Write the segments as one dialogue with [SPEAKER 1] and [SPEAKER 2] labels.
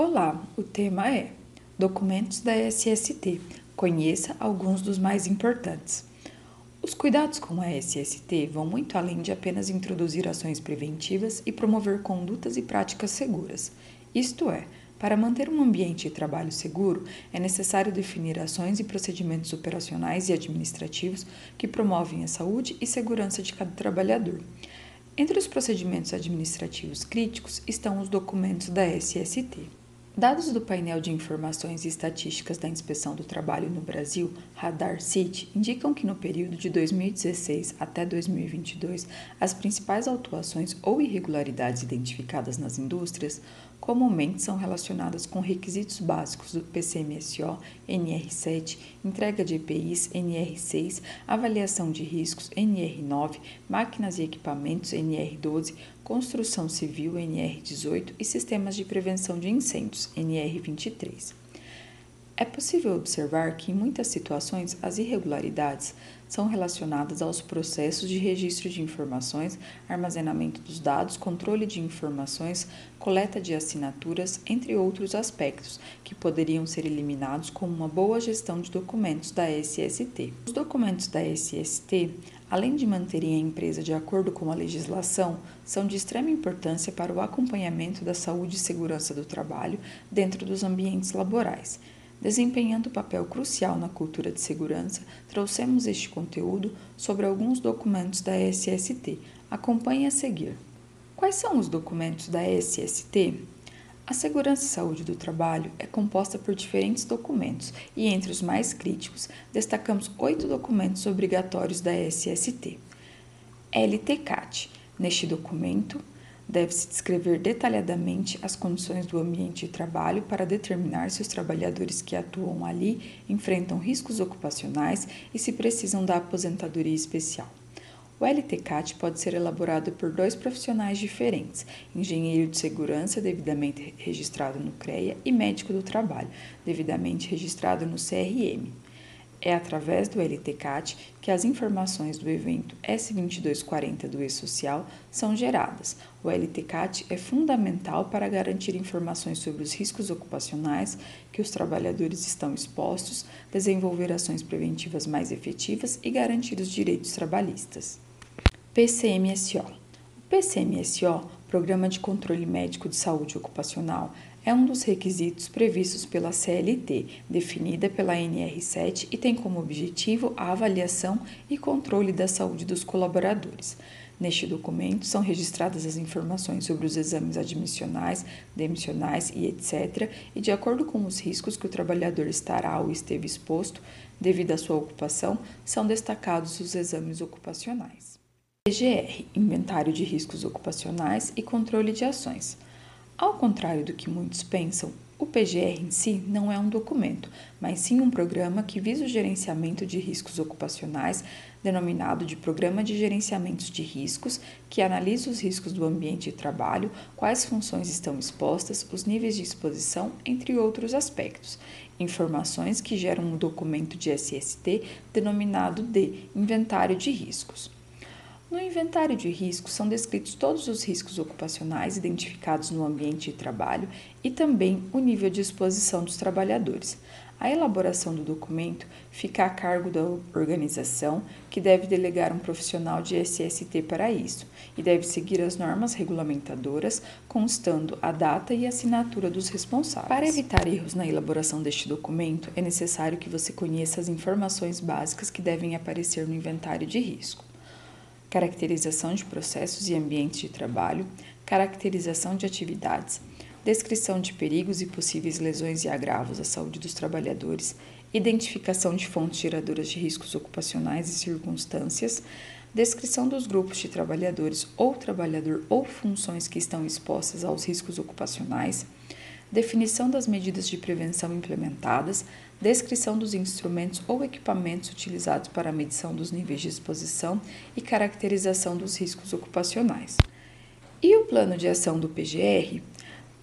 [SPEAKER 1] Olá, o tema é Documentos da SST. Conheça alguns dos mais importantes. Os cuidados com a SST vão muito além de apenas introduzir ações preventivas e promover condutas e práticas seguras. Isto é, para manter um ambiente de trabalho seguro, é necessário definir ações e procedimentos operacionais e administrativos que promovem a saúde e segurança de cada trabalhador. Entre os procedimentos administrativos críticos estão os documentos da SST. Dados do painel de informações e estatísticas da Inspeção do Trabalho no Brasil, Radar City, indicam que no período de 2016 até 2022, as principais autuações ou irregularidades identificadas nas indústrias comumente são relacionadas com requisitos básicos do PCMSO, NR7, entrega de EPIs, NR6, avaliação de riscos, NR9, máquinas e equipamentos, NR12, construção civil, NR18 e sistemas de prevenção de incêndios, NR23. É possível observar que, em muitas situações, as irregularidades são relacionadas aos processos de registro de informações, armazenamento dos dados, controle de informações, coleta de assinaturas, entre outros aspectos, que poderiam ser eliminados com uma boa gestão de documentos da SST. Os documentos da SST, além de manterem a empresa de acordo com a legislação, são de extrema importância para o acompanhamento da saúde e segurança do trabalho dentro dos ambientes laborais. Desempenhando papel crucial na cultura de segurança, trouxemos este conteúdo sobre alguns documentos da SST. Acompanhe a seguir. Quais são os documentos da SST? A segurança e saúde do trabalho é composta por diferentes documentos e, entre os mais críticos, destacamos oito documentos obrigatórios da SST. LTCAT. Neste documento, Deve-se descrever detalhadamente as condições do ambiente de trabalho para determinar se os trabalhadores que atuam ali enfrentam riscos ocupacionais e se precisam da aposentadoria especial. O LTCAT pode ser elaborado por dois profissionais diferentes: engenheiro de segurança, devidamente registrado no CREA, e médico do trabalho, devidamente registrado no CRM. É através do LTCAT que as informações do evento S2240 do E-Social são geradas. O LTCAT é fundamental para garantir informações sobre os riscos ocupacionais que os trabalhadores estão expostos, desenvolver ações preventivas mais efetivas e garantir os direitos trabalhistas. PCMSO. O PCMSO, Programa de Controle Médico de Saúde Ocupacional, é um dos requisitos previstos pela CLT, definida pela NR7 e tem como objetivo a avaliação e controle da saúde dos colaboradores. Neste documento são registradas as informações sobre os exames admissionais, demissionais e etc., e de acordo com os riscos que o trabalhador estará ou esteve exposto devido à sua ocupação, são destacados os exames ocupacionais. PGR Inventário de Riscos Ocupacionais e Controle de Ações. Ao contrário do que muitos pensam, o PGR em si não é um documento, mas sim um programa que visa o gerenciamento de riscos ocupacionais, denominado de Programa de Gerenciamento de Riscos, que analisa os riscos do ambiente de trabalho, quais funções estão expostas, os níveis de exposição, entre outros aspectos. Informações que geram um documento de SST denominado de Inventário de Riscos. No inventário de riscos são descritos todos os riscos ocupacionais identificados no ambiente de trabalho e também o nível de exposição dos trabalhadores. A elaboração do documento fica a cargo da organização, que deve delegar um profissional de SST para isso, e deve seguir as normas regulamentadoras, constando a data e assinatura dos responsáveis. Para evitar erros na elaboração deste documento, é necessário que você conheça as informações básicas que devem aparecer no inventário de risco caracterização de processos e ambientes de trabalho, caracterização de atividades, descrição de perigos e possíveis lesões e agravos à saúde dos trabalhadores, identificação de fontes geradoras de riscos ocupacionais e circunstâncias, descrição dos grupos de trabalhadores ou trabalhador ou funções que estão expostas aos riscos ocupacionais, definição das medidas de prevenção implementadas, descrição dos instrumentos ou equipamentos utilizados para a medição dos níveis de exposição e caracterização dos riscos ocupacionais. E o plano de ação do PGR?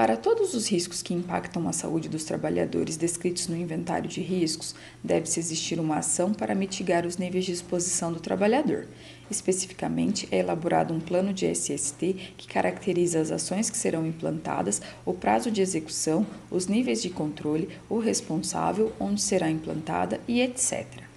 [SPEAKER 1] Para todos os riscos que impactam a saúde dos trabalhadores descritos no inventário de riscos, deve-se existir uma ação para mitigar os níveis de exposição do trabalhador. Especificamente, é elaborado um plano de SST que caracteriza as ações que serão implantadas, o prazo de execução, os níveis de controle, o responsável, onde será implantada e etc.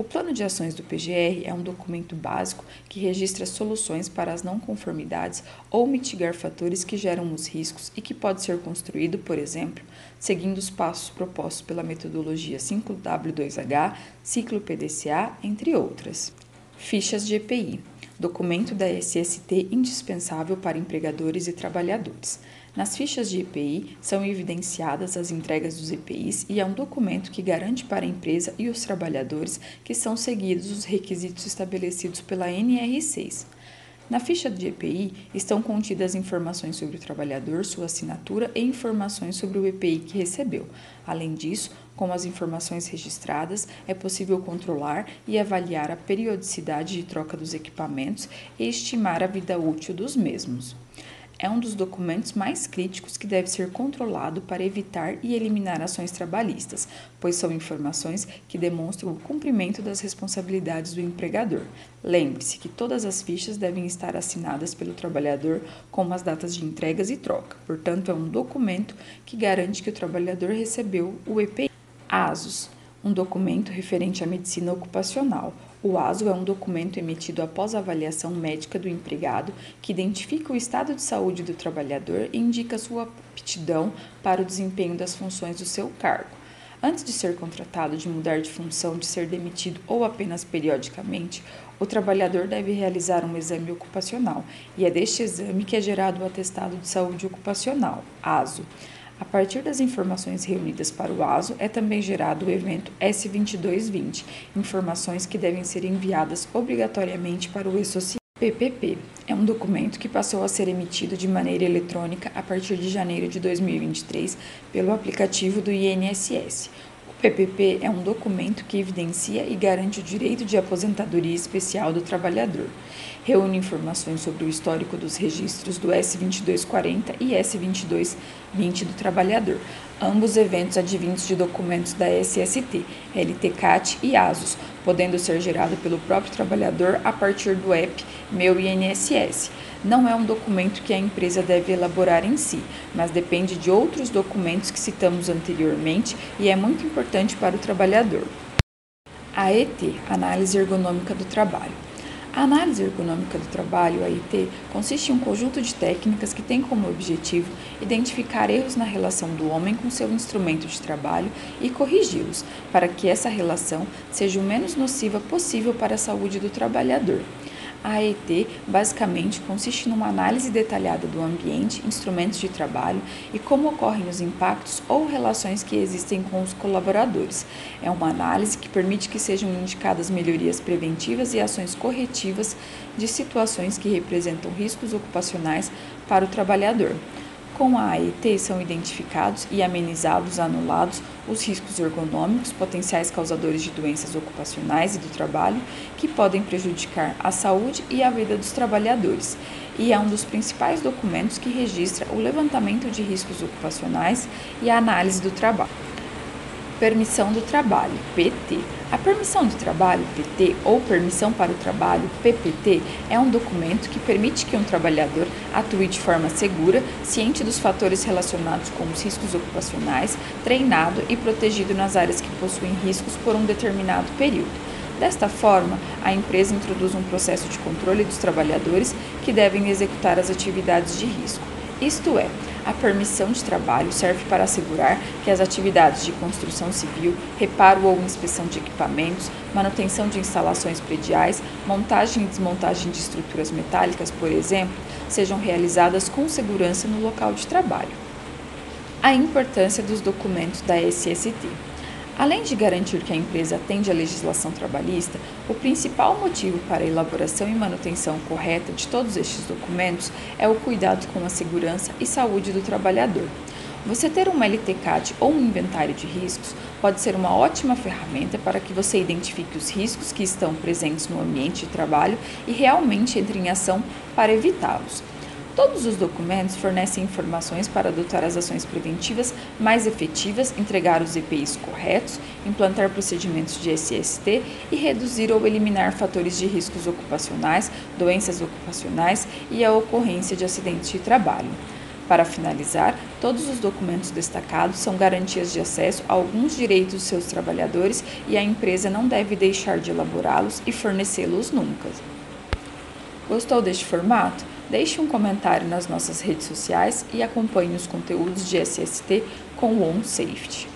[SPEAKER 1] O Plano de Ações do PGR é um documento básico que registra soluções para as não conformidades ou mitigar fatores que geram os riscos e que pode ser construído, por exemplo, seguindo os passos propostos pela metodologia 5W2H, ciclo PDCA, entre outras. Fichas de EPI documento da SST indispensável para empregadores e trabalhadores. Nas fichas de EPI são evidenciadas as entregas dos EPIs e é um documento que garante para a empresa e os trabalhadores que são seguidos os requisitos estabelecidos pela NR6. Na ficha de EPI estão contidas informações sobre o trabalhador, sua assinatura e informações sobre o EPI que recebeu. Além disso, com as informações registradas, é possível controlar e avaliar a periodicidade de troca dos equipamentos e estimar a vida útil dos mesmos é um dos documentos mais críticos que deve ser controlado para evitar e eliminar ações trabalhistas, pois são informações que demonstram o cumprimento das responsabilidades do empregador. Lembre-se que todas as fichas devem estar assinadas pelo trabalhador com as datas de entregas e troca, portanto, é um documento que garante que o trabalhador recebeu o EPI. ASUS um documento referente à medicina ocupacional o ASO é um documento emitido após a avaliação médica do empregado que identifica o estado de saúde do trabalhador e indica sua aptidão para o desempenho das funções do seu cargo. Antes de ser contratado, de mudar de função, de ser demitido ou apenas periodicamente, o trabalhador deve realizar um exame ocupacional e é deste exame que é gerado o atestado de saúde ocupacional, ASO. A partir das informações reunidas para o ASO, é também gerado o evento S2220, informações que devem ser enviadas obrigatoriamente para o e-social. PPP é um documento que passou a ser emitido de maneira eletrônica a partir de janeiro de 2023 pelo aplicativo do INSS. O PPP é um documento que evidencia e garante o direito de aposentadoria especial do trabalhador reúne informações sobre o histórico dos registros do S2240 e S2220 do trabalhador, ambos eventos advindos de documentos da SST, LTCAT e ASUS, podendo ser gerado pelo próprio trabalhador a partir do app Meu INSS. Não é um documento que a empresa deve elaborar em si, mas depende de outros documentos que citamos anteriormente e é muito importante para o trabalhador. AET Análise Ergonômica do Trabalho. A análise ergonômica do trabalho, AIT, consiste em um conjunto de técnicas que tem como objetivo identificar erros na relação do homem com seu instrumento de trabalho e corrigi-los, para que essa relação seja o menos nociva possível para a saúde do trabalhador. A AET basicamente consiste numa análise detalhada do ambiente, instrumentos de trabalho e como ocorrem os impactos ou relações que existem com os colaboradores. É uma análise que permite que sejam indicadas melhorias preventivas e ações corretivas de situações que representam riscos ocupacionais para o trabalhador. Com a AET são identificados e amenizados, anulados os riscos ergonômicos, potenciais causadores de doenças ocupacionais e do trabalho, que podem prejudicar a saúde e a vida dos trabalhadores, e é um dos principais documentos que registra o levantamento de riscos ocupacionais e a análise do trabalho. Permissão do trabalho, PT. A permissão do trabalho, PT, ou permissão para o trabalho, PPT, é um documento que permite que um trabalhador atue de forma segura, ciente dos fatores relacionados com os riscos ocupacionais, treinado e protegido nas áreas que possuem riscos por um determinado período. Desta forma, a empresa introduz um processo de controle dos trabalhadores que devem executar as atividades de risco. Isto é, a permissão de trabalho serve para assegurar que as atividades de construção civil, reparo ou inspeção de equipamentos, manutenção de instalações prediais, montagem e desmontagem de estruturas metálicas, por exemplo, sejam realizadas com segurança no local de trabalho. A importância dos documentos da SST. Além de garantir que a empresa atende à legislação trabalhista, o principal motivo para a elaboração e manutenção correta de todos estes documentos é o cuidado com a segurança e saúde do trabalhador. Você ter uma LTCAD ou um inventário de riscos pode ser uma ótima ferramenta para que você identifique os riscos que estão presentes no ambiente de trabalho e realmente entre em ação para evitá-los. Todos os documentos fornecem informações para adotar as ações preventivas mais efetivas, entregar os EPIs corretos, implantar procedimentos de SST e reduzir ou eliminar fatores de riscos ocupacionais, doenças ocupacionais e a ocorrência de acidentes de trabalho. Para finalizar, todos os documentos destacados são garantias de acesso a alguns direitos dos seus trabalhadores e a empresa não deve deixar de elaborá-los e fornecê-los nunca. Gostou deste formato? Deixe um comentário nas nossas redes sociais e acompanhe os conteúdos de SST com o OnSafety.